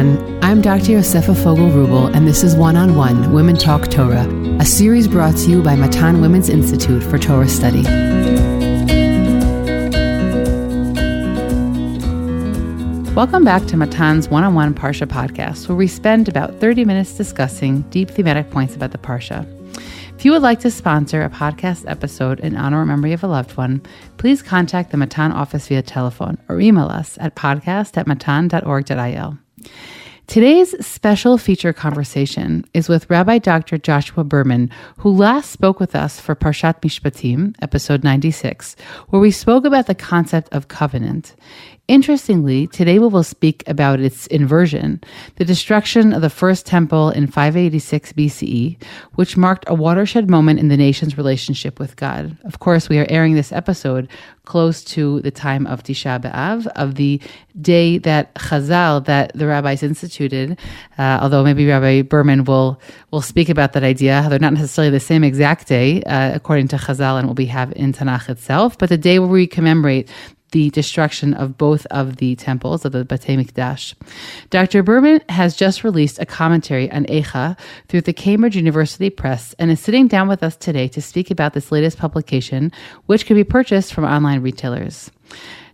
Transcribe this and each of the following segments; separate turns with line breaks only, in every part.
everyone. I'm Dr. Yosefa Fogel Wruble, and this is One on One Women Talk Torah, a series brought to you by Matan Women's Institute for Torah Study. Welcome back to Matan's One on One Parsha podcast, where we spend about 30 minutes discussing deep thematic points about the Parsha. If you would like to sponsor a podcast episode in honor or memory of a loved one, please contact the Matan office via telephone or email us at podcast at matan.org.il. Today's special feature conversation is with Rabbi Dr. Joshua Berman, who last spoke with us for Parshat Mishpatim, episode 96, where we spoke about the concept of covenant. Interestingly, today we will speak about its inversion, the destruction of the first temple in 586 BCE, which marked a watershed moment in the nation's relationship with God. Of course, we are airing this episode close to the time of Tisha B'Av, of the day that Chazal, that the rabbis instituted, uh, although maybe Rabbi Berman will, will speak about that idea. They're not necessarily the same exact day, uh, according to Chazal and what we have in Tanakh itself, but the day where we commemorate the destruction of both of the temples of the Batei Mikdash. Dr. Berman has just released a commentary on Eicha through the Cambridge University Press and is sitting down with us today to speak about this latest publication, which can be purchased from online retailers.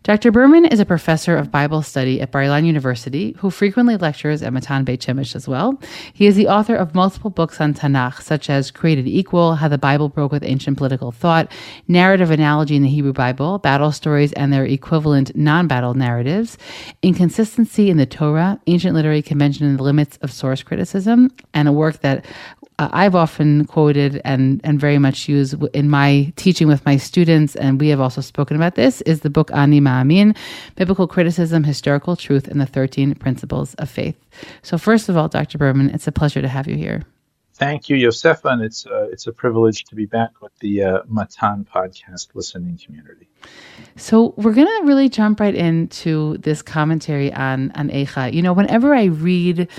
Dr. Berman is a professor of Bible study at Bar Ilan University who frequently lectures at Matan Beit Shemesh as well. He is the author of multiple books on Tanakh, such as Created Equal, How the Bible Broke with Ancient Political Thought, Narrative Analogy in the Hebrew Bible, Battle Stories and Their Equivalent Non-Battle Narratives, Inconsistency in the Torah, Ancient Literary Convention and the Limits of Source Criticism, and a work that uh, I've often quoted and, and very much use in my teaching with my students, and we have also spoken about this, is the book Ani Ma'amin, Biblical Criticism, Historical Truth, and the 13 Principles of Faith. So first of all, Dr. Berman, it's a pleasure to have you here.
Thank you, Yosefa, and it's, uh, it's a privilege to be back with the uh, Matan podcast listening community.
So we're going to really jump right into this commentary on, on Eicha. You know, whenever I read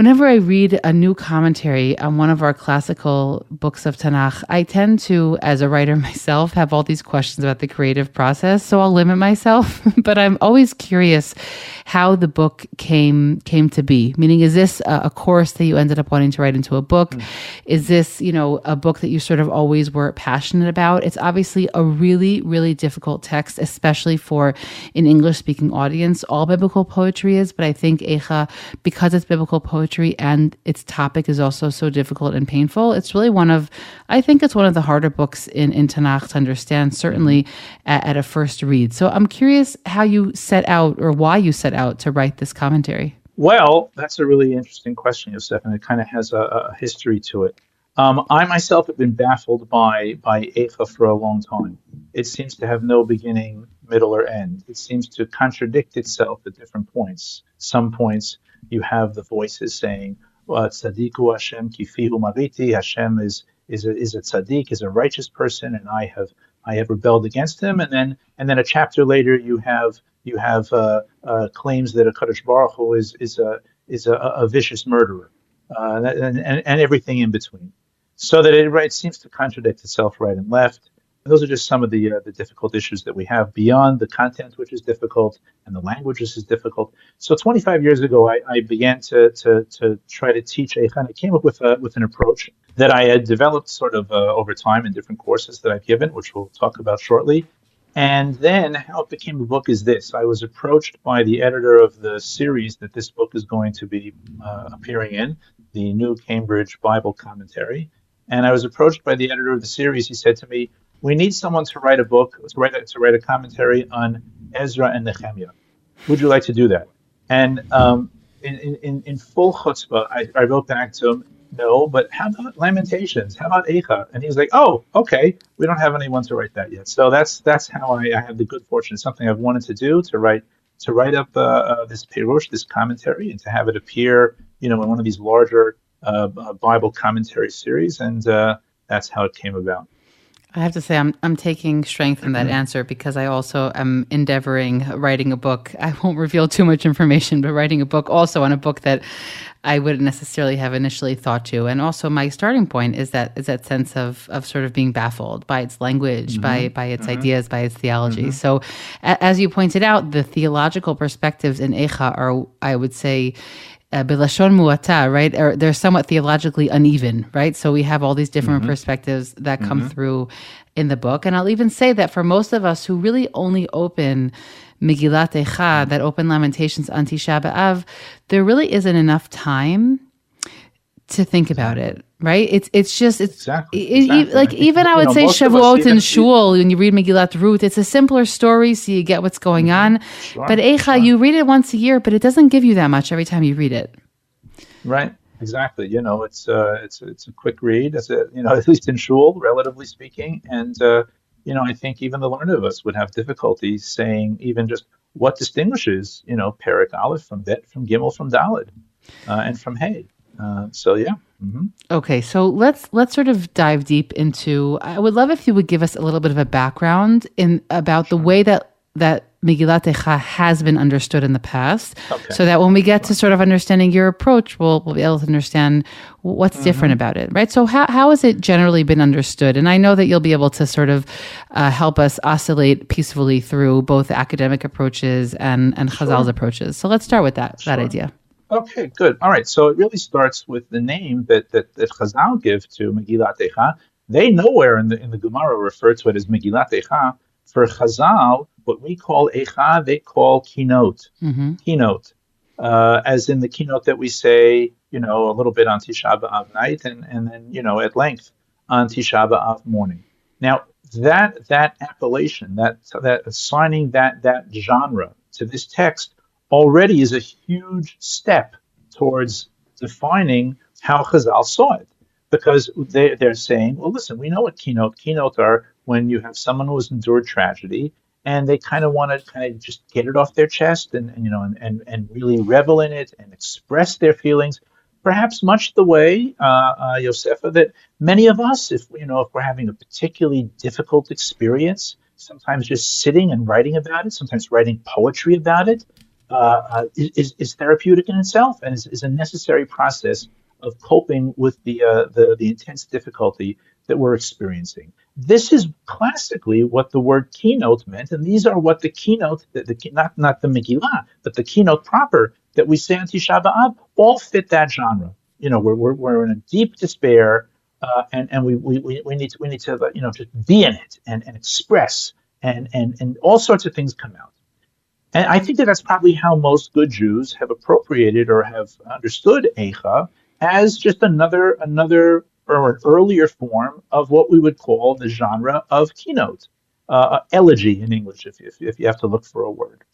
Whenever I read a new commentary on one of our classical books of Tanakh, I tend to, as a writer myself, have all these questions about the creative process. So I'll limit myself, but I'm always curious how the book came came to be. Meaning, is this a, a course that you ended up wanting to write into a book? Mm. Is this, you know, a book that you sort of always were passionate about? It's obviously a really, really difficult text, especially for an English speaking audience. All biblical poetry is, but I think Eicha, because it's biblical poetry poetry and its topic is also so difficult and painful. It's really one of, I think it's one of the harder books in, in Tanakh to understand, certainly at, at a first read. So I'm curious how you set out or why you set out to write this commentary.
Well, that's a really interesting question, Yosef, and it kind of has a, a history to it. Um, I myself have been baffled by by Eicha for a long time. It seems to have no beginning, middle, or end. It seems to contradict itself at different points. Some points you have the voices saying, Tzadiku Hashem kifihu mariti. Hashem is is a, is a tzaddik, is a righteous person, and I have I have rebelled against him. And then and then a chapter later, you have you have uh, uh, claims that a Kadosh Baruch Hu is is a is a, a vicious murderer, uh, and, and, and everything in between. So that it, it seems to contradict itself right and left. Those are just some of the uh, the difficult issues that we have beyond the content, which is difficult, and the language, which is difficult. So 25 years ago, I, I began to, to to try to teach Eicha. I came up with a with an approach that I had developed sort of uh, over time in different courses that I've given, which we'll talk about shortly. And then how it became a book is this: I was approached by the editor of the series that this book is going to be uh, appearing in, the New Cambridge Bible Commentary. And I was approached by the editor of the series. He said to me, we need someone to write a book, to write a, to write a commentary on Ezra and Nehemiah. Would you like to do that? And um, in, in, in full chutzpah, I, I wrote back to him, no, but how about Lamentations? How about Eicha? And he's like, oh, okay, we don't have anyone to write that yet. So that's that's how I, I had the good fortune. It's something I've wanted to do to write to write up uh, uh, this pirush, this commentary, and to have it appear, you know, in one of these larger uh, Bible commentary series. And uh, that's how it came about.
I have to say, I'm I'm taking strength from that
Mm-hmm.
answer because I also am endeavoring writing a book. I won't reveal too much information, but writing a book also on a book that I wouldn't necessarily have initially thought to. And also, my starting point is that is that sense of of sort of being baffled by its language, by mm-hmm. by its mm-hmm. ideas, by its theology. Mm-hmm. So, a, as you pointed out, the theological perspectives in Echa are, I would say uh, belashon muata, right? Or they're somewhat theologically uneven, right? So we have all these different mm-hmm. perspectives that come mm-hmm. through in the book. And I'll even say that for most of us who really only open Megillat Echa, mm-hmm. that open Lamentations on Tisha B'Av, there really isn't enough time to think about it, right? It's it's just it's
Exactly,
e-
exactly.
like even I would say Shavuot and Shul when you read Megillat Ruth, it's a simpler story, so you get what's going on. but Eicha, you read it once a year, but it doesn't give you that much every time you read it.
Right. Exactly. You know, it's uh, it's it's a quick read. It's a you know at least in shul, relatively speaking, and uh, you know I think even the learned of us would have difficulty saying even just what distinguishes you know Perik Aleph from Bet from Gimel from Dalid, uh, and from Hay. Uh, so yeah. hmm
Okay, so let's let's sort of dive deep into. I would love if you would give us a little bit of a background in about the way that that Megillat Echa has been understood in the past,
Okay.
so that when we get to sort of understanding your approach, we'll we'll be able to understand what's
Mm-hmm.
different about it, right? So how how has it generally been understood? And I know that you'll be able to sort of uh, help us oscillate peacefully through both academic approaches and and Chazal's approaches. So let's start with that that idea.
Okay, good. All right. So it really starts with the name that that, that Chazal give to Megillat Echa. They nowhere in the in the Gemara refer to it as Megillat Echa. For Chazal, what we call Echa, they call kinot.
hmm
Kinot, uh, as in the kinot that we say, you know, a little bit on Tisha B'av night, and and then you know at length on Tisha B'av morning. Now that that appellation, that that assigning that that genre to this text already is a huge step towards defining how Chazal saw it. Because they, they're saying, well, listen, we know what kinot kinot are when you have someone who has endured tragedy and they kind of want to kind of just get it off their chest and, and you know and, and, and really revel in it and express their feelings perhaps much the way uh, uh, Yosefa that many of us if you know if we're having a particularly difficult experience sometimes just sitting and writing about it sometimes writing poetry about it uh, uh, is, is therapeutic in itself and is, is a necessary process of coping with the, uh, the the intense difficulty that we're experiencing. This is classically what the word kinot meant, and these are what the kinot, the, the not not the Megillah, but the kinot proper that we say on Tisha B'av, all fit that genre. You know, we're we're, we're in a deep despair, uh, and and we, we we need to we need to you know just be in it and, and express and and and all sorts of things come out. And I think that that's probably how most good Jews have appropriated or have understood Eicha as just another another or an earlier form of what we would call the genre of kinot, uh, elegy in English, if, if, if you have to look for a word.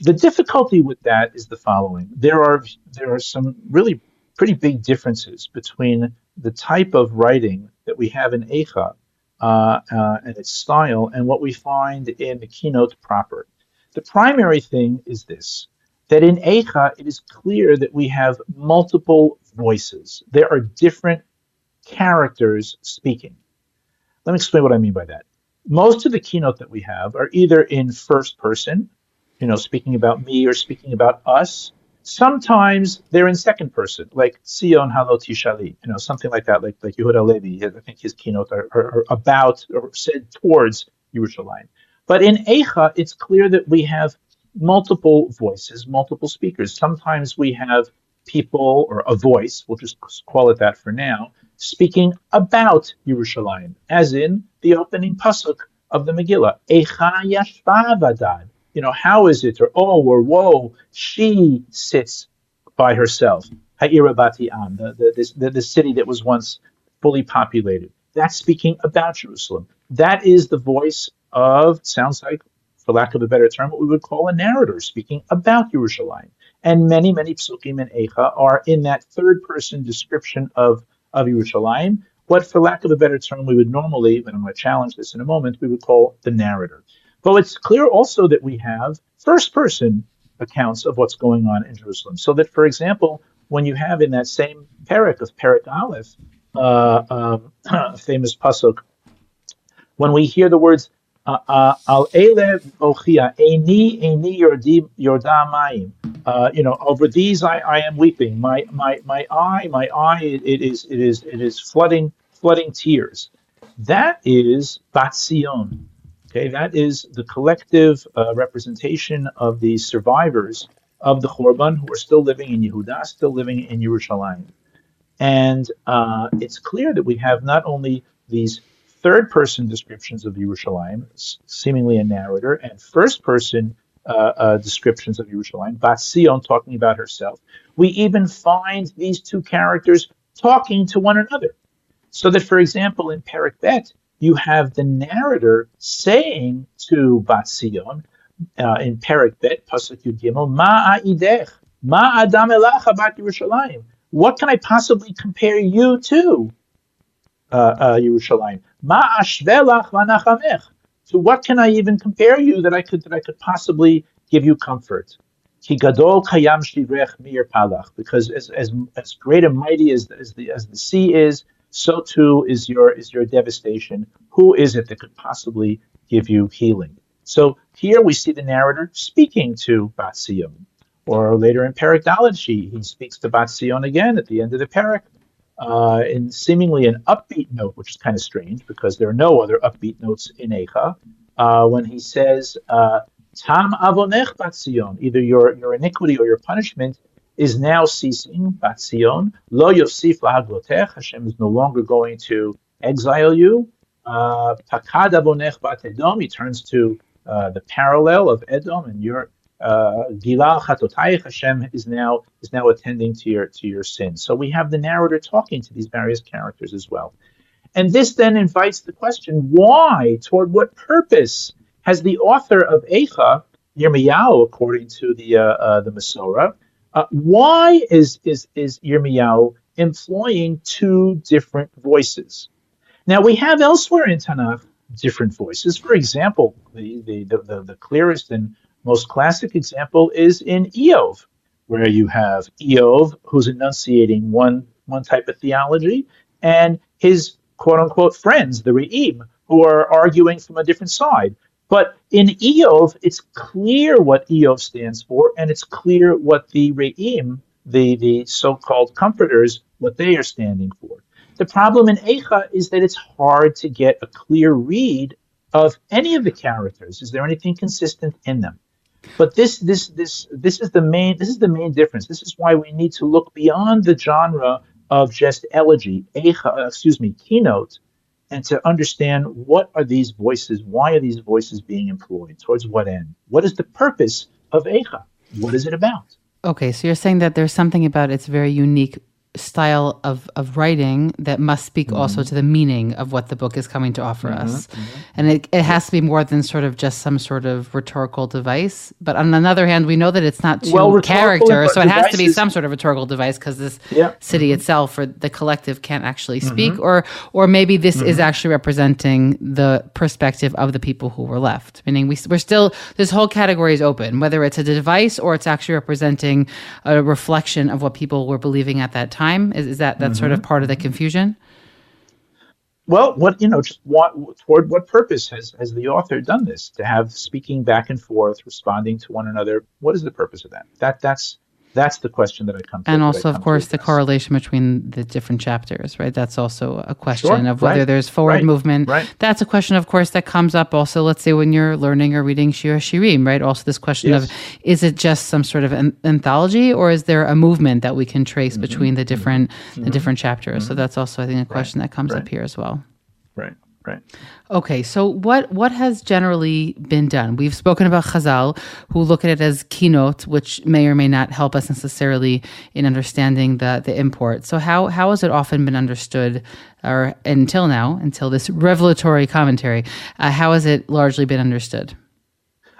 The difficulty with that is the following: there are there are some really pretty big differences between the type of writing that we have in Eicha uh, uh, and its style and what we find in the kinot proper. The primary thing is this that in Eicha, it is clear that we have multiple voices. There are different characters speaking. Let me explain what I mean by that. Most of the kinot that we have are either in first person, you know, speaking about me or speaking about us. Sometimes they're in second person, like Sion Halo Tishali, you know, something like that, like like Yehuda Levi. I think his kinot are, are, are about or said towards Yerushalayim. But in Eicha, it's clear that we have multiple voices, multiple speakers. Sometimes we have people or a voice, we'll just call it that for now, speaking about Yerushalayim, as in the opening pasuk of the Megillah. Eicha yashva vadad. You know, how is it, or oh, or whoa, she sits by herself. Ha'ira Bati Am, the, the, the, the city that was once fully populated. That's speaking about Jerusalem. That is the voice of, sounds like, for lack of a better term, what we would call a narrator speaking about Yerushalayim. And many, many psukim in Eicha are in that third person description of, of Yerushalayim, what, for lack of a better term, we would normally, and I'm going to challenge this in a moment, we would call the narrator. But it's clear also that we have first person accounts of what's going on in Jerusalem. So that, for example, when you have in that same parak of Parak Aleph, uh, um, famous pasuk when we hear the words uh, uh, al ele ochia eni eni yorda mayim. Uh, you know, over these I, I am weeping. My my my eye, my eye, it, is it is it is flooding flooding tears. That is Batzion. Okay, that is the collective uh, representation of the survivors of the Churban who are still living in Yehuda, still living in Yerushalayim. And uh, it's clear that we have not only these third person descriptions of Yerushalayim, seemingly a narrator, and first person uh, uh, descriptions of Yerushalayim, Batzion talking about herself. We even find these two characters talking to one another. So that, for example, in Perik Bet, you have the narrator saying to Batzion, uh, in Perik Bet, Pasuk Yud Gimel, Ma idech, Ma Adam Elacha Bat Yerushalayim. What can I possibly compare you to, uh, uh, Yerushalayim? Ma ashvelach vanachamech. To what can I even compare you that I could that I could possibly give you comfort? Ki gadol kayam shivrech mir palach. Because as, as, as great and mighty as, as the as the sea is, so too is your is your devastation. Who is it that could possibly give you healing? So here we see the narrator speaking to Batzion. Or later in Perik Dalet, he speaks to Batzion again at the end of the Perik uh, in seemingly an upbeat note, which is kind of strange because there are no other upbeat notes in Eicha, uh, when he says, uh, Tam avonech batzion, either your, your iniquity or your punishment is now ceasing, batzion, lo yosif lahaglotech, Hashem is no longer going to exile you, uh, pakad avonech bat Edom, he turns to uh, the parallel of Edom and your Gilal Chatotayich Hashem is now is now attending to your to your sins. So we have the narrator talking to these various characters as well. And this then invites the question, why, toward what purpose has the author of Eicha, Yirmiyahu, according to the uh, uh, the Masorah, uh, why is is is Yirmiyahu employing two different voices? Now we have elsewhere in Tanakh different voices. For example, the the, the, the clearest and most classic example is in Iyov, where you have Iyov who's enunciating one one type of theology, and his quote unquote friends, the Re'im, who are arguing from a different side. But in Iyov, it's clear what Iyov stands for, and it's clear what the Re'im, the, the so called comforters, what they are standing for. The problem in Eicha is that it's hard to get a clear read of any of the characters. Is there anything consistent in them? But this this this this is the main this is the main difference. This is why we need to look beyond the genre of just elegy, uh, excuse me, kinot, and to understand what are these voices, why are these voices being employed, towards what end, what is the purpose of Eicha, what is it about?
Okay, so you're saying that there's something about its very unique style of, of writing that must speak mm-hmm. also to the meaning of what the book is coming to offer mm-hmm. us. Mm-hmm. And it, it has to be more than sort of just some sort of rhetorical device. But on another hand, we know that it's not two well, character, so it has to be some sort of rhetorical device because this yeah. city mm-hmm. itself or the collective can't actually speak. Mm-hmm. Or or maybe this is mm-hmm. actually representing the perspective of the people who were left. Meaning we, we're still, this whole category is open, whether it's a device or it's actually representing a reflection of what people were believing at that time time? Is, is that that mm-hmm. sort of mm-hmm. part of the confusion?
Well, what you know, just what, toward what purpose has has the author done this? To have speaking back and forth, responding to one another. What is the purpose of that? That that's that's the question that I come to.
And also, of course, the correlation between the different chapters, right? That's also a question sure, of whether right, there's forward
right,
movement.
Right.
That's a question, of course, that comes up also, let's say, when you're learning or reading Shir Shirim, right? Also, this question yes. of is it just some sort of an anthology or is there a movement that we can trace mm-hmm. between the different mm-hmm. the different chapters? Mm-hmm. So that's also, I think, a question that comes up here as well.
Right. Right.
Okay, so what what has generally been done? We've spoken about Chazal, who look at it as kinot, which may or may not help us necessarily in understanding the the import. So how how has it often been understood, or until now, until this revelatory commentary, uh, how has it largely been understood?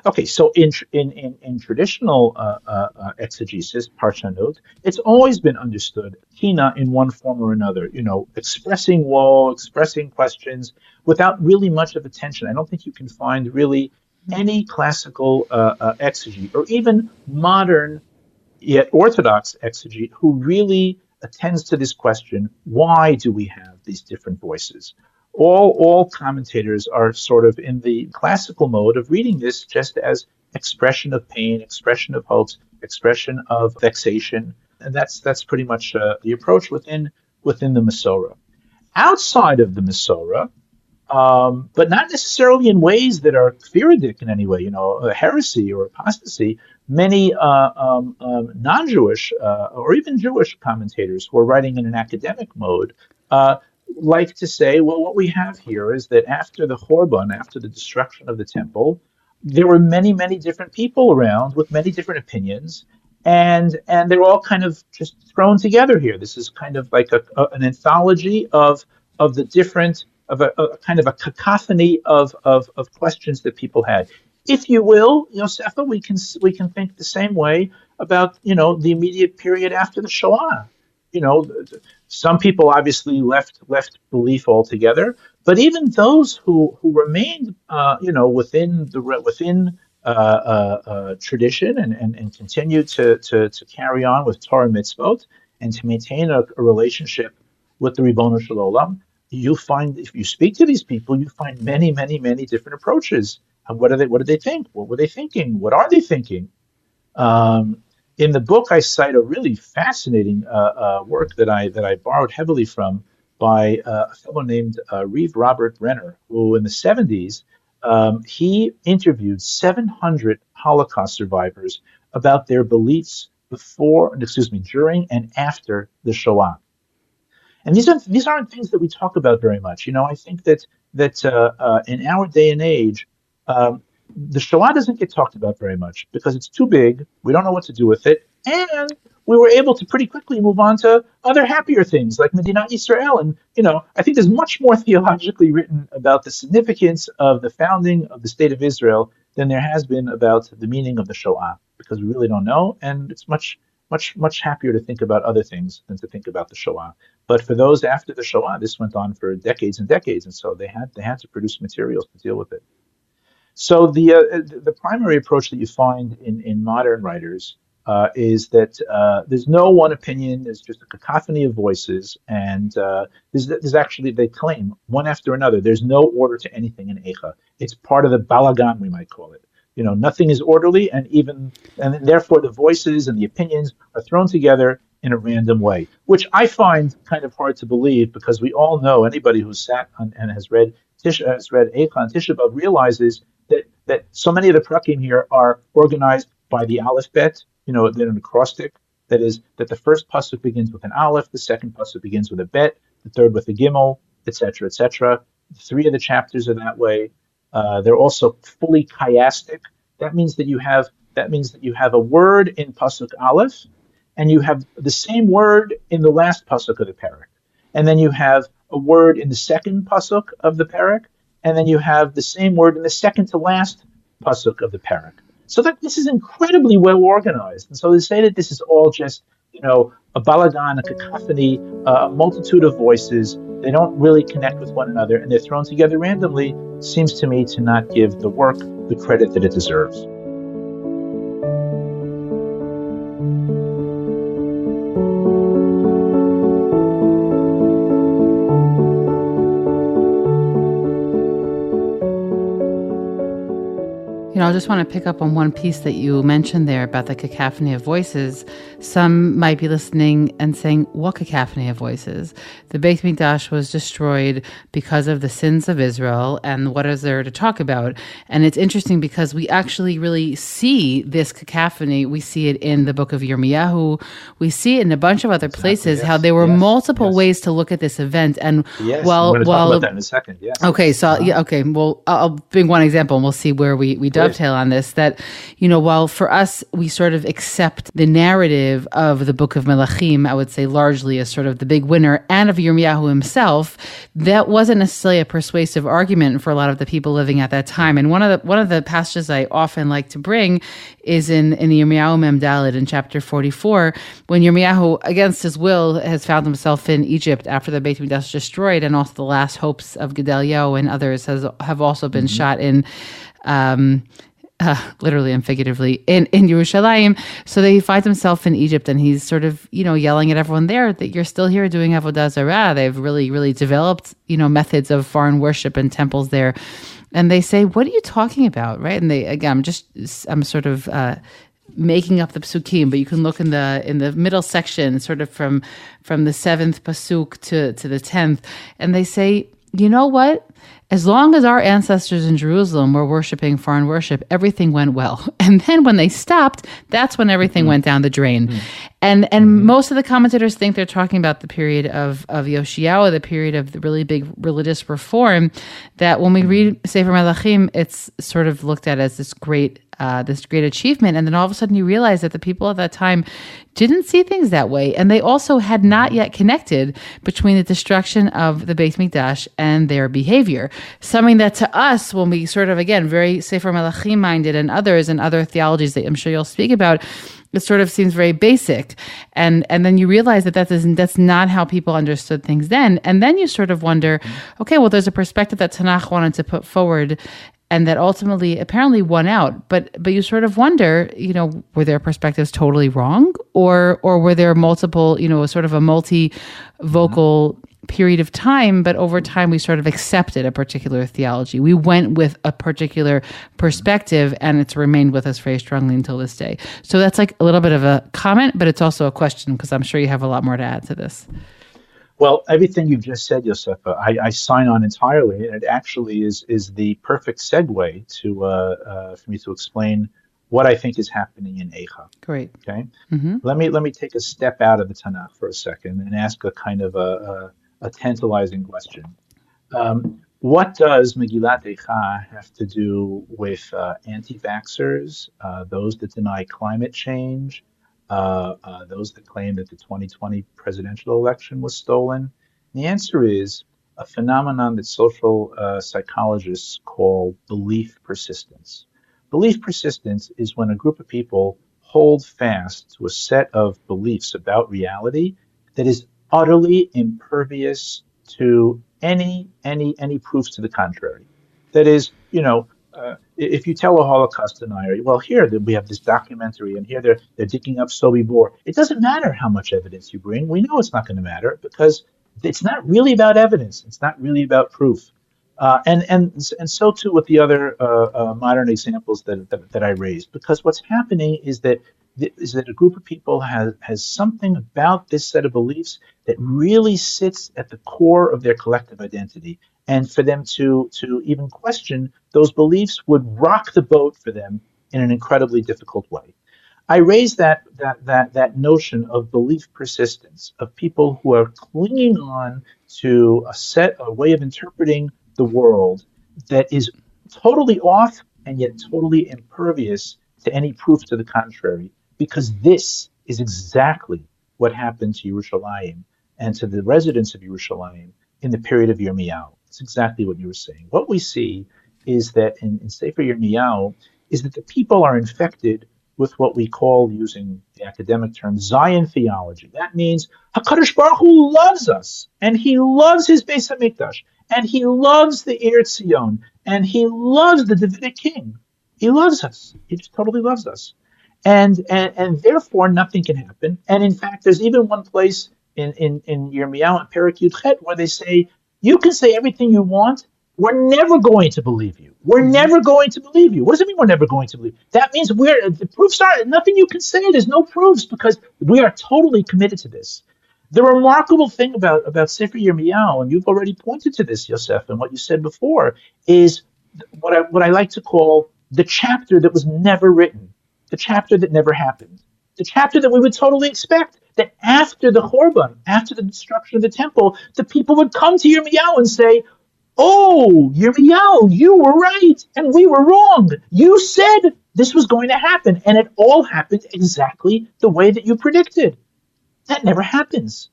Okay, so in in in, in traditional uh, uh, uh exegesis, parshanut, it's always been understood kina in one form or another. You know, expressing woe, expressing questions, without really much of attention. I don't think you can find really any classical uh, uh, exegete or even modern yet orthodox exegete who really attends to this question: Why do we have these different voices? All all commentators are sort of in the classical mode of reading this just as expression of pain, expression of hopes, expression of vexation, and that's that's pretty much uh, the approach within within the Masorah. Outside of the Masorah, um, but not necessarily in ways that are theoretic in any way, you know, heresy or apostasy. Many uh, um, um, non-Jewish uh, or even Jewish commentators who are writing in an academic mode uh, like to say, well, what we have here is that after the Horban, after the destruction of the temple, there were many, many different people around with many different opinions, and and they're all kind of just thrown together here. This is kind of like a, a, an anthology of of the different of a, a, kind of a cacophony of, of of questions that people had. If you will, Yosefa, we can we can think the same way about you know the immediate period after the Shoah. You know, some people obviously left left belief altogether, but even those who who remained, uh, you know, within the within uh, uh, uh, tradition and, and, and continue to, to, to carry on with Torah mitzvot and to maintain a, a relationship with the Ribono Shel Olam, you find if you speak to these people, you find many, many, many different approaches. And what are they? What do they think? What were they thinking? What are they thinking? Um, in the book, I cite a really fascinating uh, uh, work that I that I borrowed heavily from by uh, a fellow named uh, Reeve Robert Brenner, who in the 70s um, he interviewed 700 Holocaust survivors about their beliefs before, excuse me, during and after the Shoah. And these aren't these aren't things that we talk about very much. You know, I think that that uh, uh, in our day and age, um, the Shoah doesn't get talked about very much because it's too big. We don't know what to do with it, and we were able to pretty quickly move on to other happier things like Medina Israel. And, you know, I think there's much more theologically written about the significance of the founding of the state of Israel than there has been about the meaning of the Shoah because we really don't know. And it's much, much, much happier to think about other things than to think about the Shoah. But for those after the Shoah, this went on for decades and decades. And so they had, they had to produce materials to deal with it. So the, uh, the primary approach that you find in, in modern writers uh, is that uh, there's no one opinion. There's just a cacophony of voices, and uh, there's, there's, actually they claim one after another. There's no order to anything in Eicha. It's part of the balagan, we might call it. You know, nothing is orderly, and even and therefore the voices and the opinions are thrown together in a random way, which I find kind of hard to believe because we all know anybody who's sat on, and has read Tish, has read Eicha and Tisha B'av realizes that that so many of the prakim here are organized by the alphabet you know, they're an acrostic. That is, that the first pasuk begins with an aleph, the second pasuk begins with a bet, the third with a gimel, etc., etc. Three of the chapters are that way. Uh, they're also fully chiastic. That means that you have that means that you have a word in pasuk aleph, and you have the same word in the last pasuk of the parak, and then you have a word in the second pasuk of the parak, and then you have the same word in the second to last pasuk of the parak. So that this is incredibly well organized. And so to say that this is all just, you know, a balagan, a cacophony, a multitude of voices, they don't really connect with one another and they're thrown together randomly, seems to me to not give the work the credit that it deserves.
Know, I just want to pick up on one piece that you mentioned there about the cacophony of voices. Some might be listening and saying, What cacophony of voices? The Beit Mikdash was destroyed because of the sins of Israel, and what is there to talk about? And it's interesting because we actually really see this cacophony. We see it in the book of Yirmiyahu. We see it in a bunch of other places, yes, how there were yes, multiple yes. ways to look at this event. And
yes, well, well, that in a second. Yes.
Okay, so uh-huh. yeah, okay. Well, I'll bring one example, and we'll see where we we dove dovetail on this that, you know, while for us, we sort of accept the narrative of the book of Melachim, I would say largely as sort of the big winner, and of Yirmiyahu himself, that wasn't necessarily a persuasive argument for a lot of the people living at that time. And one of the, one of the passages I often like to bring is in, in Yirmiyahu Mem Daled in chapter 44, when Yirmiyahu, against his will, has found himself in Egypt after the Beit Midrash destroyed, and also the last hopes of Gedaliah and others has have also been mm-hmm. shot in um, uh, literally and figuratively, in, in Yerushalayim. So that he finds himself in Egypt and he's sort of, you know, yelling at everyone there that you're still here doing Avodah Zarah. They've really, really developed, you know, methods of foreign worship and temples there. And they say, what are you talking about? Right. And they, again, I'm just, I'm sort of, uh, making up the psukim, but you can look in the in the middle section, sort of from from the seventh pasuk to to the tenth, and they say, you know what? As long as our ancestors in Jerusalem were worshiping foreign worship, everything went well. And then when they stopped, that's when everything mm. went down the drain. Mm. And and mm. most of the commentators think they're talking about the period of of Yoshiyahu, the period of the really big religious reform. That when we read Sefer Melachim, it's sort of looked at as this great uh, this great achievement. And then all of a sudden you realize that the people at that time didn't see things that way. And they also had not yet connected between the destruction of the Beit Mikdash and their behavior. Something that to us, when we sort of, again, very Sefer Melachim minded and others and other theologies that I'm sure you'll speak about, it sort of seems very basic and and then you realize that that isn't that's not how people understood things then and then you sort of wonder okay well there's a perspective that tanakh wanted to put forward and that ultimately apparently won out. But but you sort of wonder you know were their perspectives totally wrong? Or or were there multiple you know sort of a multi vocal period of time but over time we sort of accepted a particular theology? We went with a particular perspective and it's remained with us very strongly until this day. So that's like a little bit of a comment but it's also a question because i'm sure you have a lot more to add to this
well, everything you've just said, Yosefa, I, I, sign on entirely, and it actually is is the perfect segue to uh, uh, for me to explain what I think is happening in Eicha.
Great.
Okay. Mm-hmm. Let me let me take a step out of the Tanakh for a second and ask a kind of a, a, a tantalizing question. Um, what does Megillat Eicha have to do with uh, anti-vaxxers, uh, those that deny climate change, those that claim that the 2020 presidential election was stolen? the answer is a phenomenon that social uh, psychologists call belief persistence. Belief persistence is when a group of people hold fast to a set of beliefs about reality that is utterly impervious to any any any proofs to the contrary. That is, you know, uh, if you tell a Holocaust denier, well, here we have this documentary, and here they're they're digging up Sobibor. It doesn't matter how much evidence you bring. We know it's not going to matter because it's not really about evidence. It's not really about proof. Uh, and and and so too with the other uh, uh modern examples that, that, that I raised. Because what's happening is that is that a group of people has has something about this set of beliefs that really sits at the core of their collective identity and for them to to even question those beliefs would rock the boat for them in an incredibly difficult way. I raise that that that that notion of belief persistence of people who are clinging on to a set a way of interpreting the world that is totally off and yet totally impervious to any proof to the contrary because this is exactly what happened to Yerushalayim and to the residents of Yerushalayim in the period of Yirmiyahu. It's exactly what you were saying. What we see is that in, in Sefer Yirmiyahu is that the people are infected with what we call, using the academic term, Zion theology. That means Hakadosh Baruch Hu loves us, and He loves His Beis Hamikdash, and He loves the Eretz Zion, and He loves the Davidic King. He loves us. He just totally loves us, and and and therefore nothing can happen. And in fact, there's even one place in in in Yirmiyahu and Perak Yudchet where they say you can say everything you want. We're never going to believe you. We're mm-hmm. never going to believe you. What does it mean we're never going to believe? That means we're the proofs are nothing you can say. There's no proofs because we are totally committed to this. The remarkable thing about about Sefer Yirmiyahu, and you've already pointed to this, Yosef, and what you said before, is what I what I like to call the chapter that was never written, the chapter that never happened, the chapter that we would totally expect that after the Chorban, after the destruction of the temple, the people would come to Yirmiyahu and say, Oh, Yirmiyahu, you were right and we were wrong. You said this was going to happen, and it all happened exactly the way that you predicted. That never happens.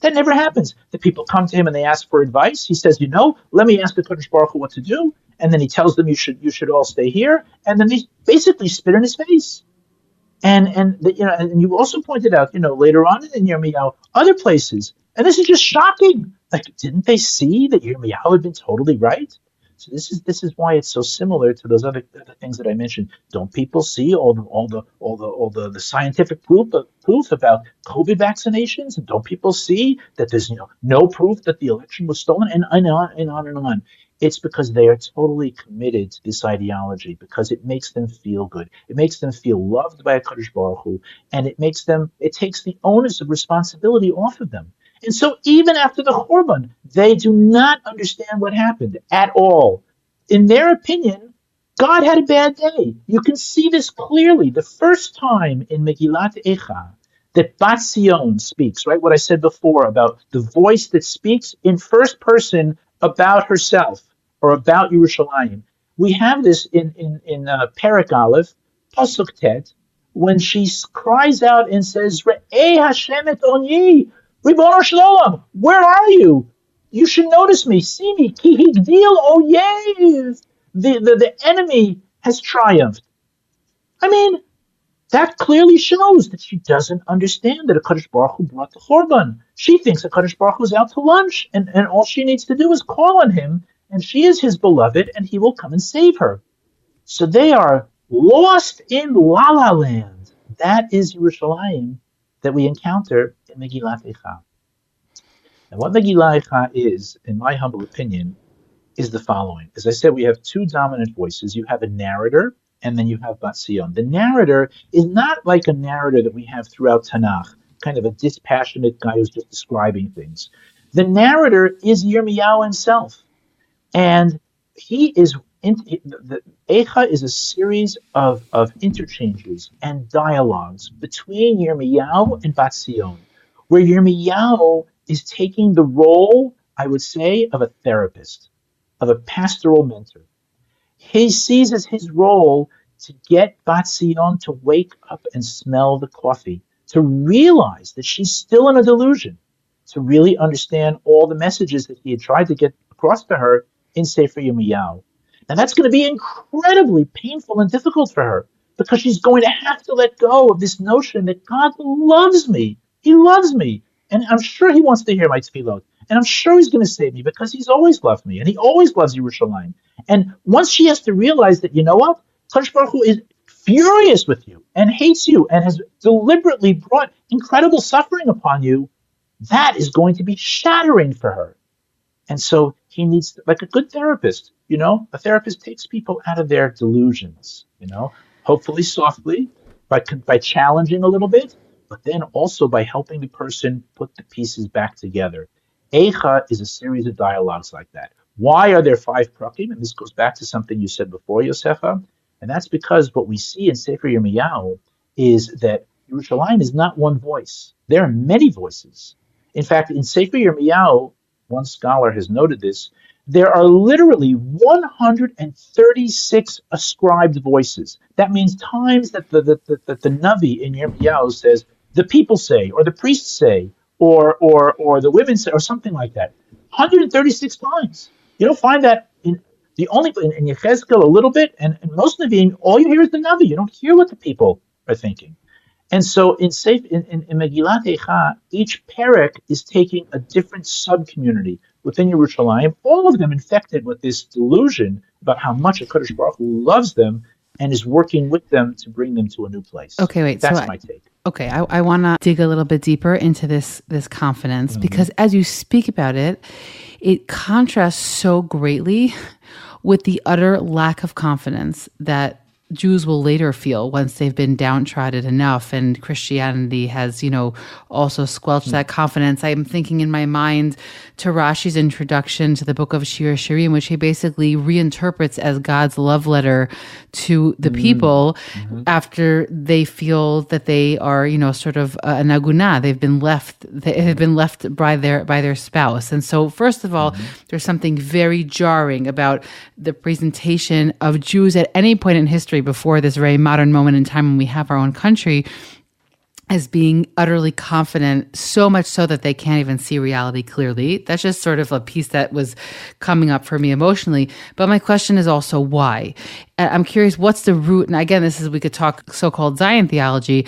That never happens. The people come to him and they ask for advice. He says, "You know, let me ask the Kodesh Baruch Hu what to do," and then he tells them, "You should, you should all stay here," and then they basically spit in his face. And and the, you know, and you also pointed out, you know, later on in Yirmiyahu, other places, and this is just shocking. Like, didn't they see that Yirmiyahu had been totally right? So this is this is why it's so similar to those other, other things that I mentioned. Don't people see all the all the all the all the, the scientific proof uh, proof about COVID vaccinations? Don't people see that there's you know no proof that the election was stolen and, and on and on and on. It's because they are totally committed to this ideology because it makes them feel good. It makes them feel loved by a Kadosh Baruch Hu, and it makes them it takes the onus of responsibility off of them. And so even after the Churban, they do not understand what happened at all. In their opinion, God had a bad day. You can see this clearly. The first time in Megillat Echa that Bat Sion speaks, right? What I said before about the voice that speaks in first person about herself or about Yerushalayim. We have this in in in uh, Perak Aleph, Pasuk Tet, when she cries out and says, "Re'eh Hashem et onyi, Ribono Shalom, where are you? You should notice me, see me. Ki higdil oyev. Oh the, the the enemy has triumphed. I mean, that clearly shows that she doesn't understand that a Kadosh Baruch Hu brought the Chorban. She thinks a Kadosh Baruch Hu is out to lunch, and, and all she needs to do is call on him, and she is his beloved, and he will come and save her. So they are lost in La La Land. That is Yerushalayim that we encounter in Megillat Eicha. And what Megillat Eicha is, in my humble opinion, is the following. As I said, we have two dominant voices. You have a narrator, and then you have Batzion. The narrator is not like a narrator that we have throughout Tanakh, kind of a dispassionate guy who's just describing things. The narrator is Yirmiyahu himself, and he is. The, Eicha is a series of, of interchanges and dialogues between Yirmiyahu and Batzion, where Yirmiyahu is taking the role, I would say, of a therapist, of a pastoral mentor he sees as his role to get Batzion to wake up and smell the coffee, to realize that she's still in a delusion, to really understand all the messages that he had tried to get across to her in Sefer Yirmiyahu. And that's going to be incredibly painful and difficult for her because she's going to have to let go of this notion that God loves me. He loves me. And I'm sure he wants to hear my tefillot. And I'm sure he's going to save me because he's always loved me and he always loves Yerushalayim. And once she has to realize that, you know what? Kadosh Baruch Hu is furious with you and hates you and has deliberately brought incredible suffering upon you, that is going to be shattering for her. And so he needs, like a good therapist, you know, a therapist takes people out of their delusions, you know, hopefully softly, by, by challenging a little bit, but then also by helping the person put the pieces back together. Eicha is a series of dialogues like that. Why are there five prakim? And this goes back to something you said before, Yosefa. And that's because what we see in Sefer Yirmiyahu is that Yerushalayim is not one voice. There are many voices. In fact, in Sefer Yirmiyahu, one scholar has noted this, there are literally 136 ascribed voices. That means times that the, the, the, the, Navi in Yirmiyahu says, the people say, or the priests say, or, or, or the women say, or something like that. 136 times. You don't find that in the only in, in Yechezkel a little bit, and, and most Nevi'im, all you hear is the Navi. You don't hear what the people are thinking. And so in Safe in, in, in Megillat Eicha, each parak is taking a different sub-community within Yerushalayim, all of them infected with this delusion about how much a Kadosh Baruch Hu loves them and is working with them to bring them to a new place.
Okay, wait.
That's
so
my
I,
take.
Okay, I, I want to dig a little bit deeper into this this confidence
Mm-hmm.
because as you speak about it, it contrasts so greatly with the utter lack of confidence that Jews will later feel once they've been downtrodden enough and Christianity has, you know, also squelched that confidence. I'm thinking in my mind to Rashi's introduction to the book of Shir Shirim, which he basically reinterprets as God's love letter to the mm-hmm. people mm-hmm. after they feel that they are, you know, sort of uh, a naguna. They've been left, they have been left by their, by their spouse. And so, first of all, mm-hmm. there's something very jarring about the presentation of Jews at any point in history before this very modern moment in time when we have our own country as being utterly confident, so much so that they can't even see reality clearly. That's just sort of a piece that was coming up for me emotionally. But my question is also why? I'm curious, what's the root? And again, this is, we could talk so called Zion theology,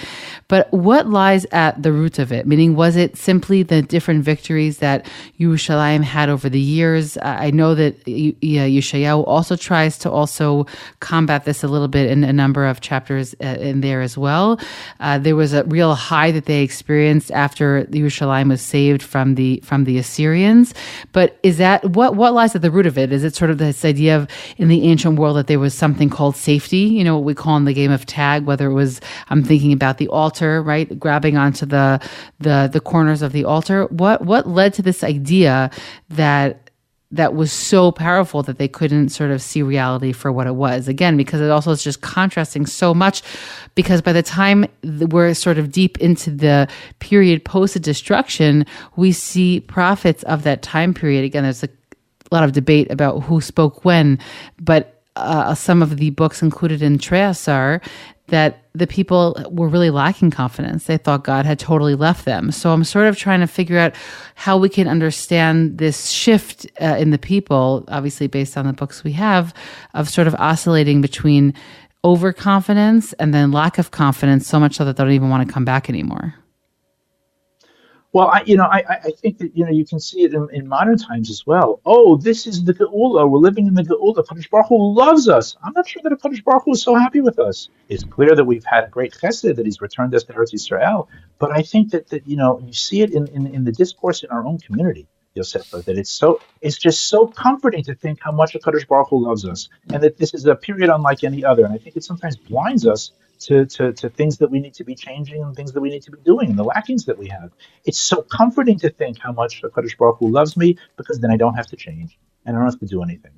but what lies at the root of it? Meaning, was it simply the different victories that Yerushalayim had over the years? I know that Yeshayahu also tries to also combat this a little bit in a number of chapters uh, in there as well. Uh, there was a real high that they experienced after Yerushalayim was saved from the from the Assyrians. But is that what what lies at the root of it? Is it sort of this idea of in the ancient world that there was something called safety? You know what we call in the game of tag, whether it was I'm thinking about the altar, right, grabbing onto the the the corners of the altar. What what led to this idea that that was so powerful that they couldn't sort of see reality for what it was. Again, because it also is just contrasting so much. Because by the time we're sort of deep into the period post destruction, we see prophets of that time period. Again, there's a lot of debate about who spoke when, but uh, some of the books included in Trei are that the people were really lacking confidence. They thought God had totally left them. So I'm sort of trying to figure out how we can understand this shift uh, in the people, obviously based on the books we have, of sort of oscillating between overconfidence and then lack of confidence, so much so that they don't even want to come back anymore.
Well, I, you know, I, I think that you know you can see it in, in modern times as well. Oh, this is the Geula. We're living in the Geula. Kadosh Baruch Hu loves us. I'm not sure that Kadosh Baruch Hu is so happy with us. It's clear that we've had a great chesed that He's returned us to Eretz Yisrael. But I think that that you know you see it in, in, in the discourse in our own community. Yosefa, that it's so it's just so comforting to think how much Kadosh Baruch Hu loves us, and that this is a period unlike any other. And I think it sometimes blinds us to, to, to things that we need to be changing and things that we need to be doing and the lackings that we have. It's so comforting to think how much Kadosh Baruch Hu loves me because then I don't have to change and I don't have to do anything.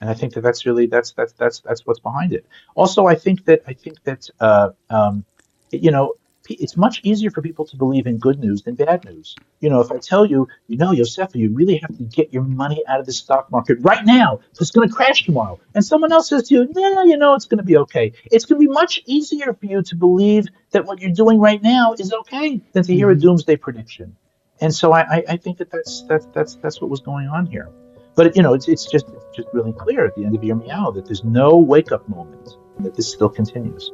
And I think that that's really that's that's that's that's what's behind it. Also, I think that I think that uh, um, you know it's much easier for people to believe in good news than bad news. You know, if I tell you, you know, Yosefa, you really have to get your money out of the stock market right now. It's going to crash tomorrow. And someone else says to you, yeah, you know, it's going to be okay. It's going to be much easier for you to believe that what you're doing right now is okay than to hear a mm-hmm. doomsday prediction. And so I, I think that that's, that's, that's, that's what was going on here. But, you know, it's, it's just, just really clear at the end of Yirmiyahu that there's no wake up moment, that this still continues.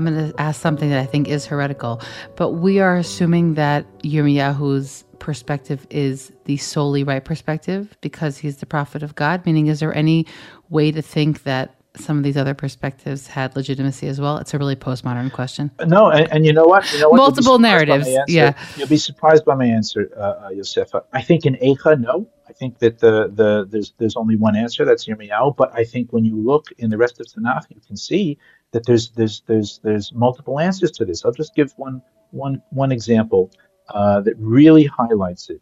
I'm going to ask something that I think is heretical, but we are assuming that Yirmiyahu's perspective is the solely right perspective because he's the prophet of God. Meaning, is there any way to think that some of these other perspectives had legitimacy as well? It's a really postmodern question.
No, and, and you know what? You know what?
Multiple narratives. Yeah,
you'll be surprised by my answer, uh, uh, Yosefa. I think in Eicha, no. I think that the the there's there's only one answer. That's Yirmiyahu. But I think when you look in the rest of Tanakh, you can see that there's there's there's there's multiple answers to this. I'll just give one one one example uh, that really highlights it.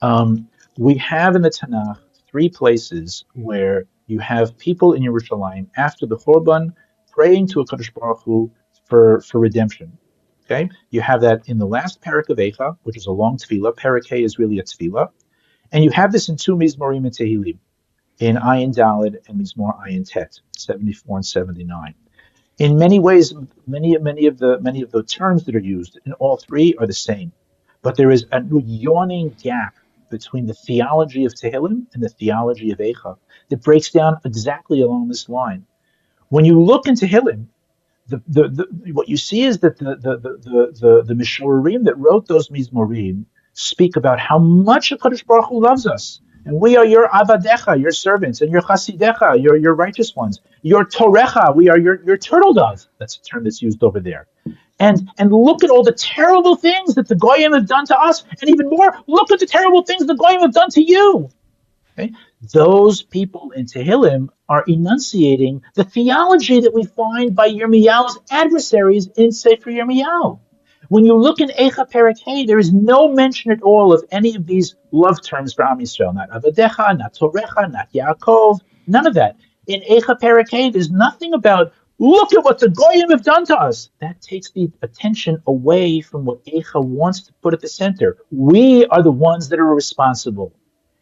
Um, we have in the Tanakh three places where you have people in Yerushalayim after the Churban praying to a Kadosh Baruch Hu for for redemption. Okay, you have that in the last perek of Eicha, which is a long tefillah. Perek is really a tefillah, and you have this in two Mizmorim and Tehillim, in Ayin Dalid and Mizmor Ayin Tet, 74 and 79 in many ways, many many of the many of the terms that are used in all three are the same, but there is a yawning gap between the theology of Tehillim and the theology of Eicha that breaks down exactly along this line. When you look into Tehillim, the, the, the, what you see is that the the the the, the, the that wrote those Mizmorim speak about how much Hakadosh Baruch Hu loves us and we are your avadecha, your servants, and your chasidecha, your, your righteous ones. Your torecha, we are your, your turtle doves. That's a term that's used over there. And, and look at all the terrible things that the goyim have done to us, and even more, look at the terrible things the goyim have done to you. Okay? Those people in Tehillim are enunciating the theology that we find by Yirmiyahu's adversaries in Sefer Yirmiyahu. When you look in Eicha Perek Hey, there is no mention at all of any of these love terms for Am Yisrael. Not Avadecha, not Torecha, not Yaakov, none of that. In Eicha Perek Hey, there's nothing about look at what the Goyim have done to us. That takes the attention away from what Eicha wants to put at the center. We are the ones that are responsible.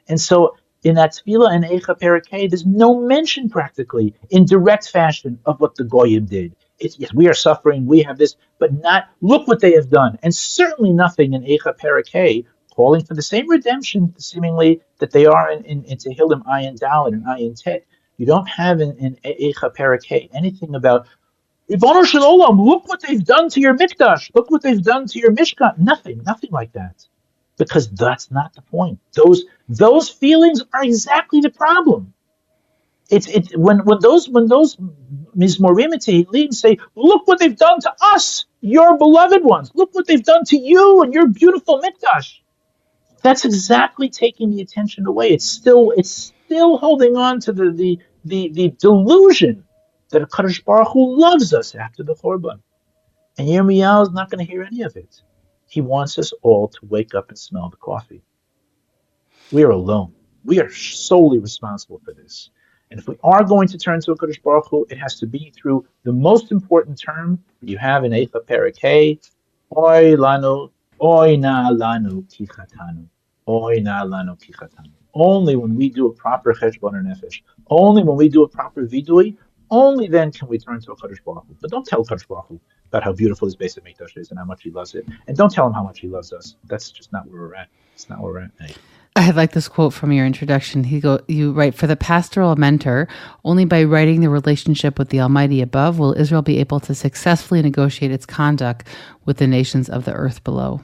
And so in that tefillah and Eicha Perek Hey, there's no mention practically in direct fashion of what the Goyim did. Yes, we are suffering, we have this, but not, look what they have done. And certainly nothing in Eicha Perek Hey calling for the same redemption, seemingly, that they are in, in, in Tehillim Ayin Dalit and Ayin Tet. You don't have in, in Eicha Perek Hey anything about, Ribono Shel Olam, look what they've done to your Mikdash, look what they've done to your Mishkan. Nothing, nothing like that. Because that's not the point. Those those feelings are exactly the problem. It's it when when those when those lead say, look what they've done to us, your beloved ones. Look what they've done to you and your beautiful mikdash. That's exactly taking the attention away. It's still it's still holding on to the the the, the delusion that a Kadosh Baruch Hu loves us after the Churban. And Yirmiyahu is not going to hear any of it. He wants us all to wake up and smell the coffee. We are alone. We are solely responsible for this. And if we are going to turn to a Kadosh Baruch Hu, it has to be through the most important term you have in Eicha Perek Hey, Oy lanu, oy na lanu kichatanu, oy na lanu kichatanu. Only when we do a proper cheshbon or nefesh, only when we do a proper vidui, only then can we turn to a Kadosh Baruch Hu. But don't tell Kadosh Baruch Hu about how beautiful his Beis Hamikdash is and how much he loves it. And don't tell him how much he loves us. That's just not where we're at. It's not where we're at.
I like this quote from your introduction. He go, you write, for the pastoral mentor, only by righting the relationship with the Almighty above will Israel be able to successfully negotiate its conduct with the nations of the earth below.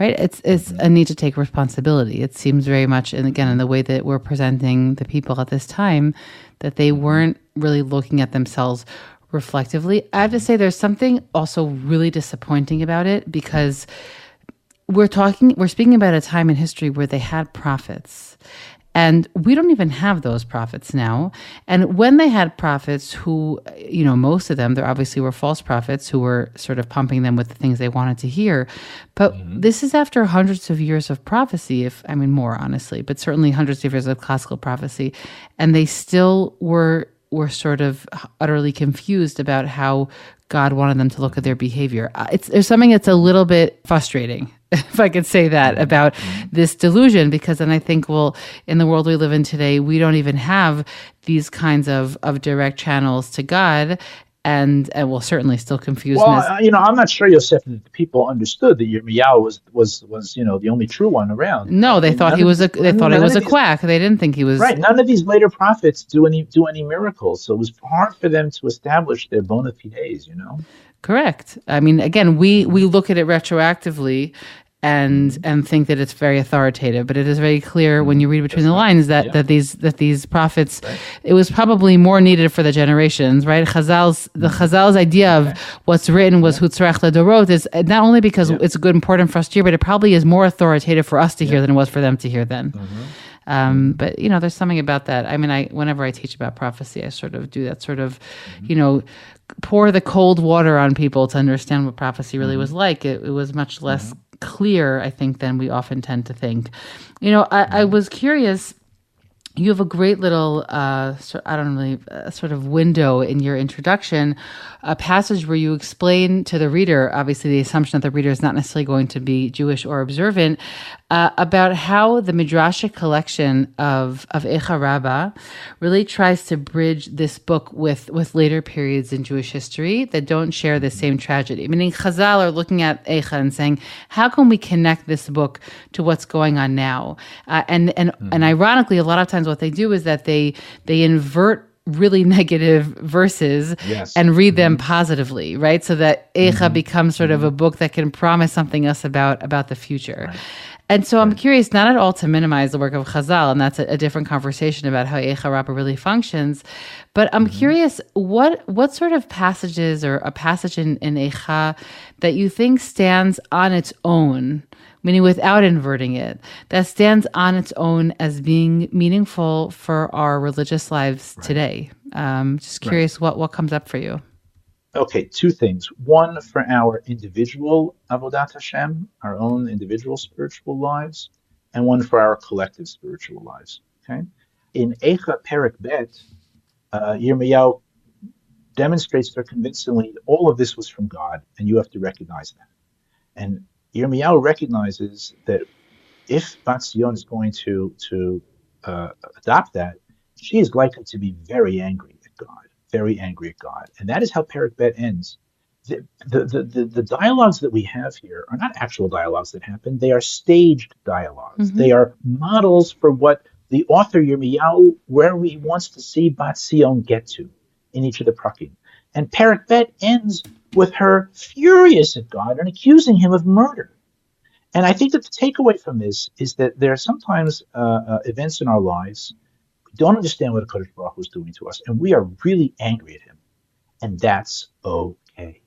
Right? It's it's a need to take responsibility. It seems very much, and again, in the way that we're presenting the people at this time, that they weren't really looking at themselves reflectively. I have to say, there's something also really disappointing about it because we're talking we're speaking about a time in history where they had prophets and we don't even have those prophets now and when they had prophets who you know most of them there obviously were false prophets who were sort of pumping them with the things they wanted to hear but mm-hmm. this is after hundreds of years of prophecy if i mean more honestly but certainly hundreds of years of classical prophecy and they still were were sort of utterly confused about how God wanted them to look at their behavior. Uh, it's there's something that's a little bit frustrating if I could say that, mm-hmm. about mm-hmm. this delusion, because then I think, well, in the world we live in today, we don't even have these kinds of, of direct channels to God. And, and will certainly still confuse.
Well, uh, you know, I'm not sure, Yosef, that the people understood that Yirmiyahu was was was you know the only true one around.
No, they thought he was a they thought he was a these, quack. They didn't think he was
right. None of these later prophets do any do any miracles, so it was hard for them to establish their bona fides. You know.
Correct. I mean, again, we we look at it retroactively and mm-hmm. and think that it's very authoritative. But it is very clear when you read between That's the lines that, yeah. that these that these prophets, right. it was probably more needed for the generations, right? Chazal's the mm-hmm. Chazal's idea of what's written was hutzrach yeah. ledorot is not only because yeah. it's good important for us to hear, but it probably is more authoritative for us to hear than it was for them to hear then. Mm-hmm. Um, but you know, there's something about that. I mean, I whenever I teach about prophecy, I sort of do that sort of, mm-hmm. you know, pour the cold water on people to understand what prophecy really mm-hmm. was like. It, it, was much less mm-hmm. clear, I think, than we often tend to think. You know, I, I was curious you have a great little, uh, I don't know, uh, sort of window in your introduction, a passage where you explain to the reader, obviously the assumption that the reader is not necessarily going to be Jewish or observant, uh, about how the Midrashic collection of of Eicha Rabbah really tries to bridge this book with with later periods in Jewish history that don't share the same tragedy. Meaning, Chazal are looking at Eicha and saying, how can we connect this book to what's going on now? Uh, and and mm-hmm. and ironically, a lot of times what they do is that they they invert really negative verses yes. and read them mm-hmm. positively, right? So that Eicha mm-hmm. becomes sort of a mm-hmm. book that can promise something else about about the future. Right. And so I'm curious, not at all to minimize the work of Chazal, and that's a, a different conversation about how Eicha Rabbah really functions. But I'm mm-hmm. curious, what what sort of passages or a passage in, in Eicha that you think stands on its own meaning without inverting it, that stands on its own as being meaningful for our religious lives right. today. Um, just curious right. what, what comes up for you.
Okay, two things. One for our individual avodat Hashem, our own individual spiritual lives, and one for our collective spiritual lives. Okay, in Eicha Perek Bet, uh, Yirmiyahu demonstrates very convincingly all of this was from God, and you have to recognize that. And Yirmiyahu recognizes that if Batzion is going to to uh, adopt that, she is likely to be very angry at God, very angry at God. And that is how Perek Bet ends. The, the, the, the, dialogues that we have here are not actual dialogues that happen. They are staged dialogs. Mm-hmm. They are models for what the author Yirmiyahu, where he wants to see Bat Sion get to in each of the prakim. And Perek Bet ends with her furious at God and accusing him of murder. And I think that the takeaway from this is that there are sometimes uh, uh, events in our lives we don't understand what a Kadosh Baruch is doing to us, and we are really angry at him, and that's okay.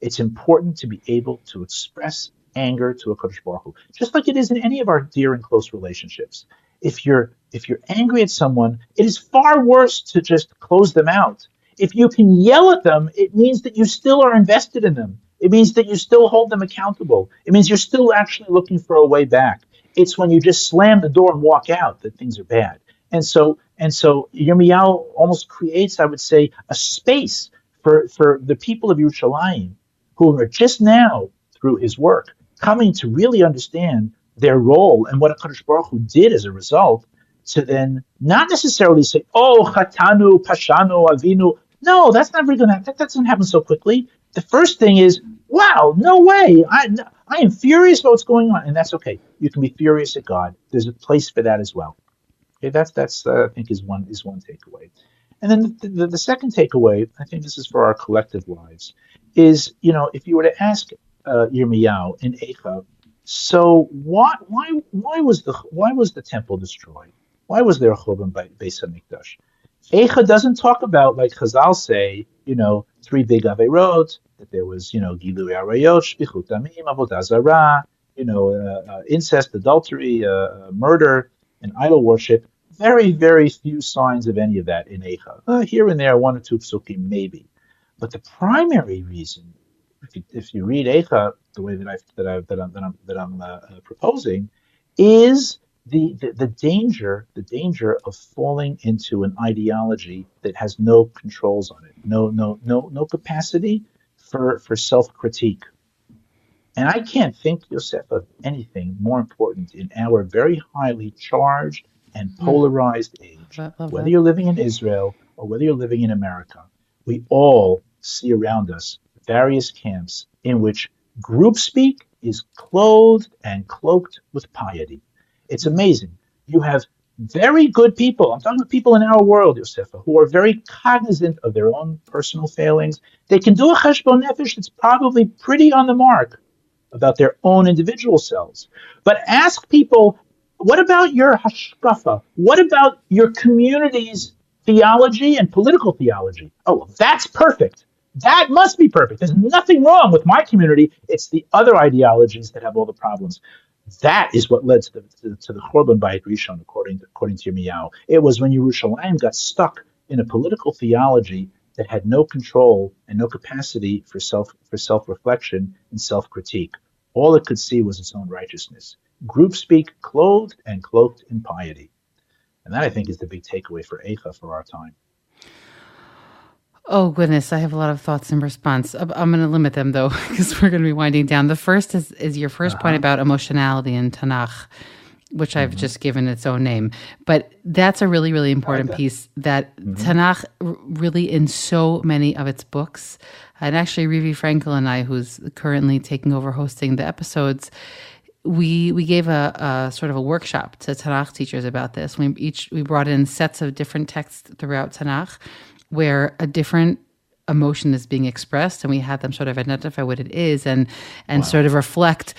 It's important to be able to express anger to a Kadosh Baruch Hu, just like it is in any of our dear and close relationships. If you're if you're angry at someone, it is far worse to just close them out. If you can yell at them, it means that you still are invested in them. It means that you still hold them accountable. It means you're still actually looking for a way back. It's when you just slam the door and walk out that things are bad. And so, and so Yirmiyahu almost creates, I would say, a space for, for the people of Yerushalayim who are just now, through his work, coming to really understand their role and what HaKadosh Baruch Hu did as a result, to then not necessarily say, oh, Chatanu, Pashanu, Avinu. No, that's never going to, that doesn't happen so quickly the first thing is, wow, no way. I, I am furious about what's going on. And that's okay. You can be furious at God. There's a place for that as well. Okay, that's, that's uh, I think, is one, is one takeaway. And then the, the, the, second takeaway, I think this is for our collective lives, is, you know, if you were to ask uh, Yirmiyahu in Eicha, so why, why, why was the, why was the temple destroyed? Why was there a Churban Beis Hamikdash? Eicha doesn't talk about, like Chazal say, you know, three big Averot, that there was, you know, Gilui Arayot, Shpichut Damim, Avodah Zarah, you know, uh, uh, incest, adultery, uh, uh, murder, and idol worship. Very, very few signs of any of that in Eicha. Uh, here and there, one or two psukim, maybe. But the primary reason, if you, if you read Eicha the way that, I, that, I, that I'm, that I'm, that I'm uh, proposing, is the, the, the danger the danger of falling into an ideology that has no controls on it, no no no no capacity for for self critique. And I can't think, Yosef, of anything more important in our very highly charged and hmm. polarized age. Whether you're living in Israel or whether you're living in America, we all see around us various camps in which group speak is clothed and cloaked with piety. It's amazing. You have very good people. I'm talking about people in our world, Yosefa, who are very cognizant of their own personal failings. They can do a cheshbon nefesh that's probably pretty on the mark about their own individual selves. But ask people, what about your hashkafa? What about your community's theology and political theology? Oh, that's perfect. That must be perfect. There's nothing wrong with my community. It's the other ideologies that have all the problems. That is what led to the to, to the Churban Bayit Rishon, according to, according to Yirmiyahu. It was when Yerushalayim got stuck in a political theology that had no control and no capacity for self for self reflection and self critique. All it could see was its own righteousness. Group speak, clothed and cloaked in piety, and that I think is the big takeaway for Eicha for our time.
Oh, goodness. I have a lot of thoughts in response. I'm going to limit them, though, because we're going to be winding down. The first is, is your 1st uh-huh. point about emotionality in Tanakh, which I've mm-hmm. just given its own name. But that's a really, really important piece that mm-hmm. Tanakh really, in so many of its books, and actually, Rivi Frankel and I, who's currently taking over hosting the episodes, we we gave a, a, sort of a workshop to Tanakh teachers about this. We each we brought in sets of different texts throughout Tanakh, where a different emotion is being expressed and we had them sort of identify what it is and and wow. sort of reflect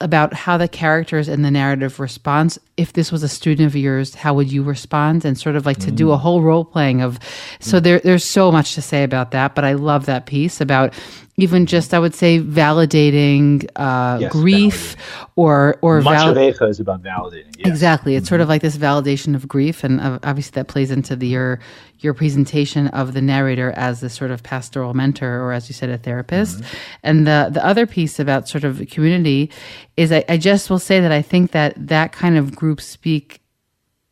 about how the characters in the narrative responds if this was a student of yours how would you respond and sort of like mm. to do a mm. whole role playing of so mm. there there's so much to say about that but i love that piece about even just I would say validating uh, yes, grief validating. or or
much val- of Eicha is about validating.
Yes. Exactly, it's mm-hmm. sort of like this validation of grief, and uh, obviously that plays into the, your your presentation of the narrator as this sort of pastoral mentor, or as you said, a therapist. Mm-hmm. And the the other piece about sort of community is I, I just will say that I think that that kind of group speak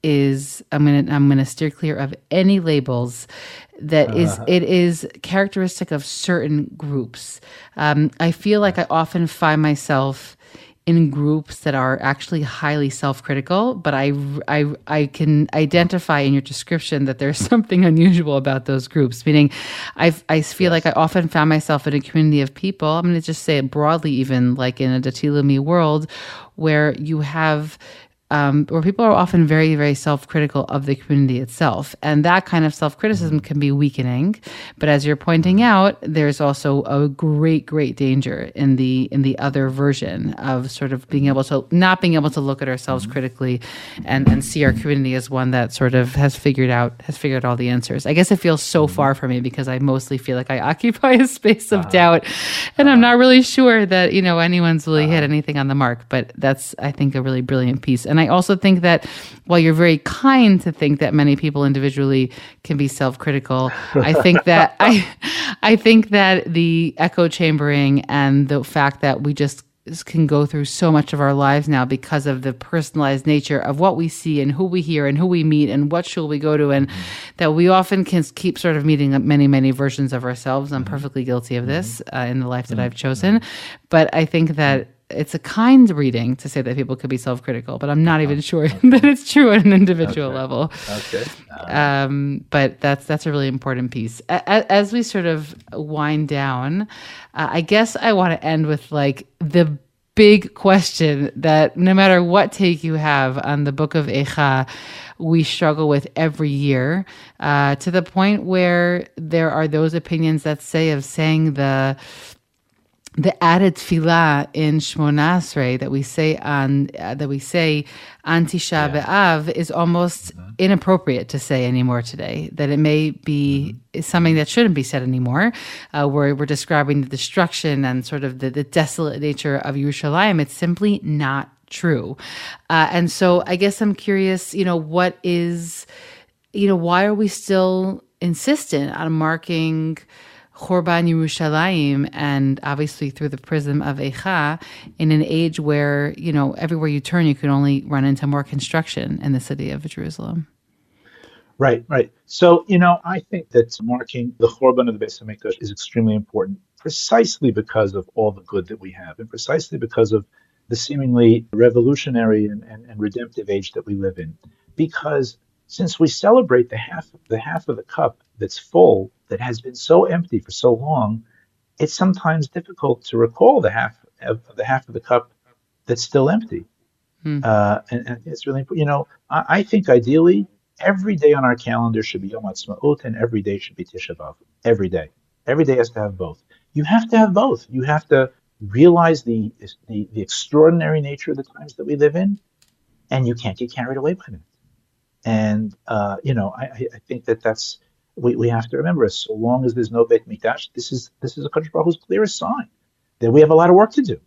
is I'm gonna I'm gonna steer clear of any labels that is uh-huh. it is characteristic of certain groups. Um, I feel like I often find myself in groups that are actually highly self-critical, but I, I, I can identify in your description that there's something unusual about those groups. Meaning, I, I feel yes. like I often found myself in a community of people. I'm going to just say it broadly, even like in a Dati Leumi world, where you have um, where people are often very, very self critical of the community itself. And that kind of self criticism mm-hmm. can be weakening. But as you're pointing mm-hmm. out, there's also a great, great danger in the in the other version of sort of being able to not being able to look at ourselves mm-hmm. critically and, and see our community as one that sort of has figured out has figured out all the answers. I guess it feels so far from me because I mostly feel like I occupy a space of uh, doubt and uh, I'm not really sure that, you know, anyone's really uh, hit anything on the mark. But that's I think a really brilliant piece. And I also think that while you're very kind to think that many people individually can be self-critical, I think that I I think that the echo chambering and the fact that we just can go through so much of our lives now because of the personalized nature of what we see and who we hear and who we meet and what shul we go to and mm-hmm. that we often can keep sort of meeting many many versions of ourselves i'm mm-hmm. perfectly guilty of this mm-hmm. uh, in the life that i've chosen but i think that it's a kind reading to say that people could be self-critical, but I'm not even uh-huh. sure that it's true at an individual
okay.
level.
Okay.
Um, but that's that's a really important piece. A- as we sort of wind down, uh, I guess I want to end with like the big question that no matter what take you have on the book of Eicha, we struggle with every year uh, to the point where there are those opinions that say of saying the the added tefillah in Shmona Esrei that we say on uh, that we say on Tisha yeah. B'av is almost mm-hmm. inappropriate to say anymore today. That it may be mm-hmm. something that shouldn't be said anymore. Uh, where we're describing the destruction and sort of the, the desolate nature of Yerushalayim. It's simply not true. Uh, and so I guess I'm curious. You know, what is, you know, why are we still insistent on marking? Chorban Yerushalayim, and obviously through the prism of Eicha, in an age where you know everywhere you turn, you can only run into more construction in the city of Jerusalem.
Right, right. So you know, I think that marking the Chorban of the Beis Hamikdash is extremely important, precisely because of all the good that we have, and precisely because of the seemingly revolutionary and, and, and redemptive age that we live in. Because since we celebrate the half the half of the cup that's full that has been so empty for so long, it's sometimes difficult to recall the half of the half of the cup that's still empty. Hmm. Uh, and, and, it's really You know, I, I, think ideally every day on our calendar should be Yom Ha'atzmaut, and every day should be Tisha B'av. Every day, every day has to have both. You have to have both. You have to realize the the, the extraordinary nature of the times that we live in, and you can't get carried away by them. And uh, you know, I, I think that that's we, we have to remember, so long as there's no Beit Mikdash, this is this is a country whose clearest sign that we have a lot of work to do,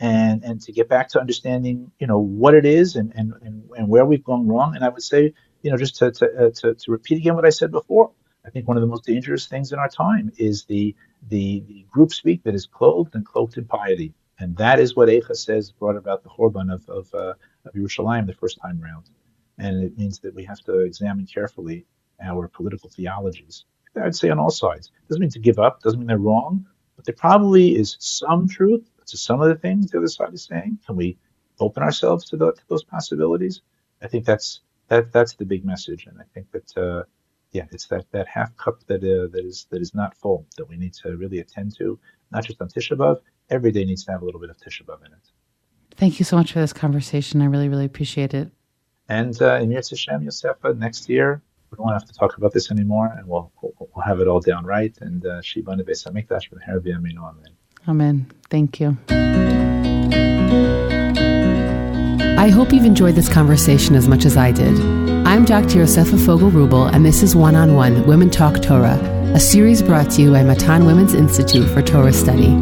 and and to get back to understanding, you know, what it is and and and, and where we've gone wrong. And I would say, you know, just to to, uh, to to repeat again what I said before, I think one of the most dangerous things in our time is the the, the group speak that is clothed and cloaked in piety, and that is what Eicha says brought about the Chorban of of, uh, of Yerushalayim the first time around, and it means that we have to examine carefully our political theologies. I'd say on all sides. Doesn't mean to give up, doesn't mean they're wrong, but there probably is some truth to some of the things the other side is saying. Can we open ourselves to, the, to those possibilities? I think that's that that's the big message, and I think that uh, yeah, it's that, that half cup that uh, that is that is not full that we need to really attend to, not just on Tisha B'av. Every day needs to have a little bit of Tisha B'av in it.
Thank you so much for this conversation. I really, really appreciate it.
And uh, Yirtzeh Hashem, Yosefa, next year, we don't have to talk about this anymore, and we'll we'll, have it all down right. And uh, Shiva Beis Hamikdash B'Yaminu Amen.
Amen. Thank you.
I hope you've enjoyed this conversation as much as I did. I'm Dr. Yosefa Fogel Wruble, and this is One on One Women Talk Torah, a series brought to you by Matan Women's Institute for Torah Study.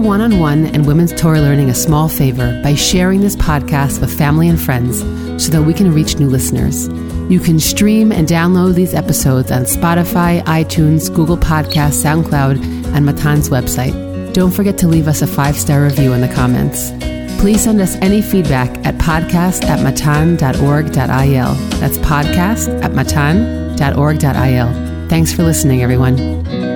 One on one and women's Torah learning a small favor by sharing this podcast with family and friends so that we can reach new listeners. You can stream and download these episodes on Spotify, iTunes, Google Podcasts, SoundCloud, and Matan's website. Don't forget to leave us a five star review in the comments. Please send us any feedback at podcast at matan.org.il. That's podcast at matan.org.il. Thanks for listening, everyone.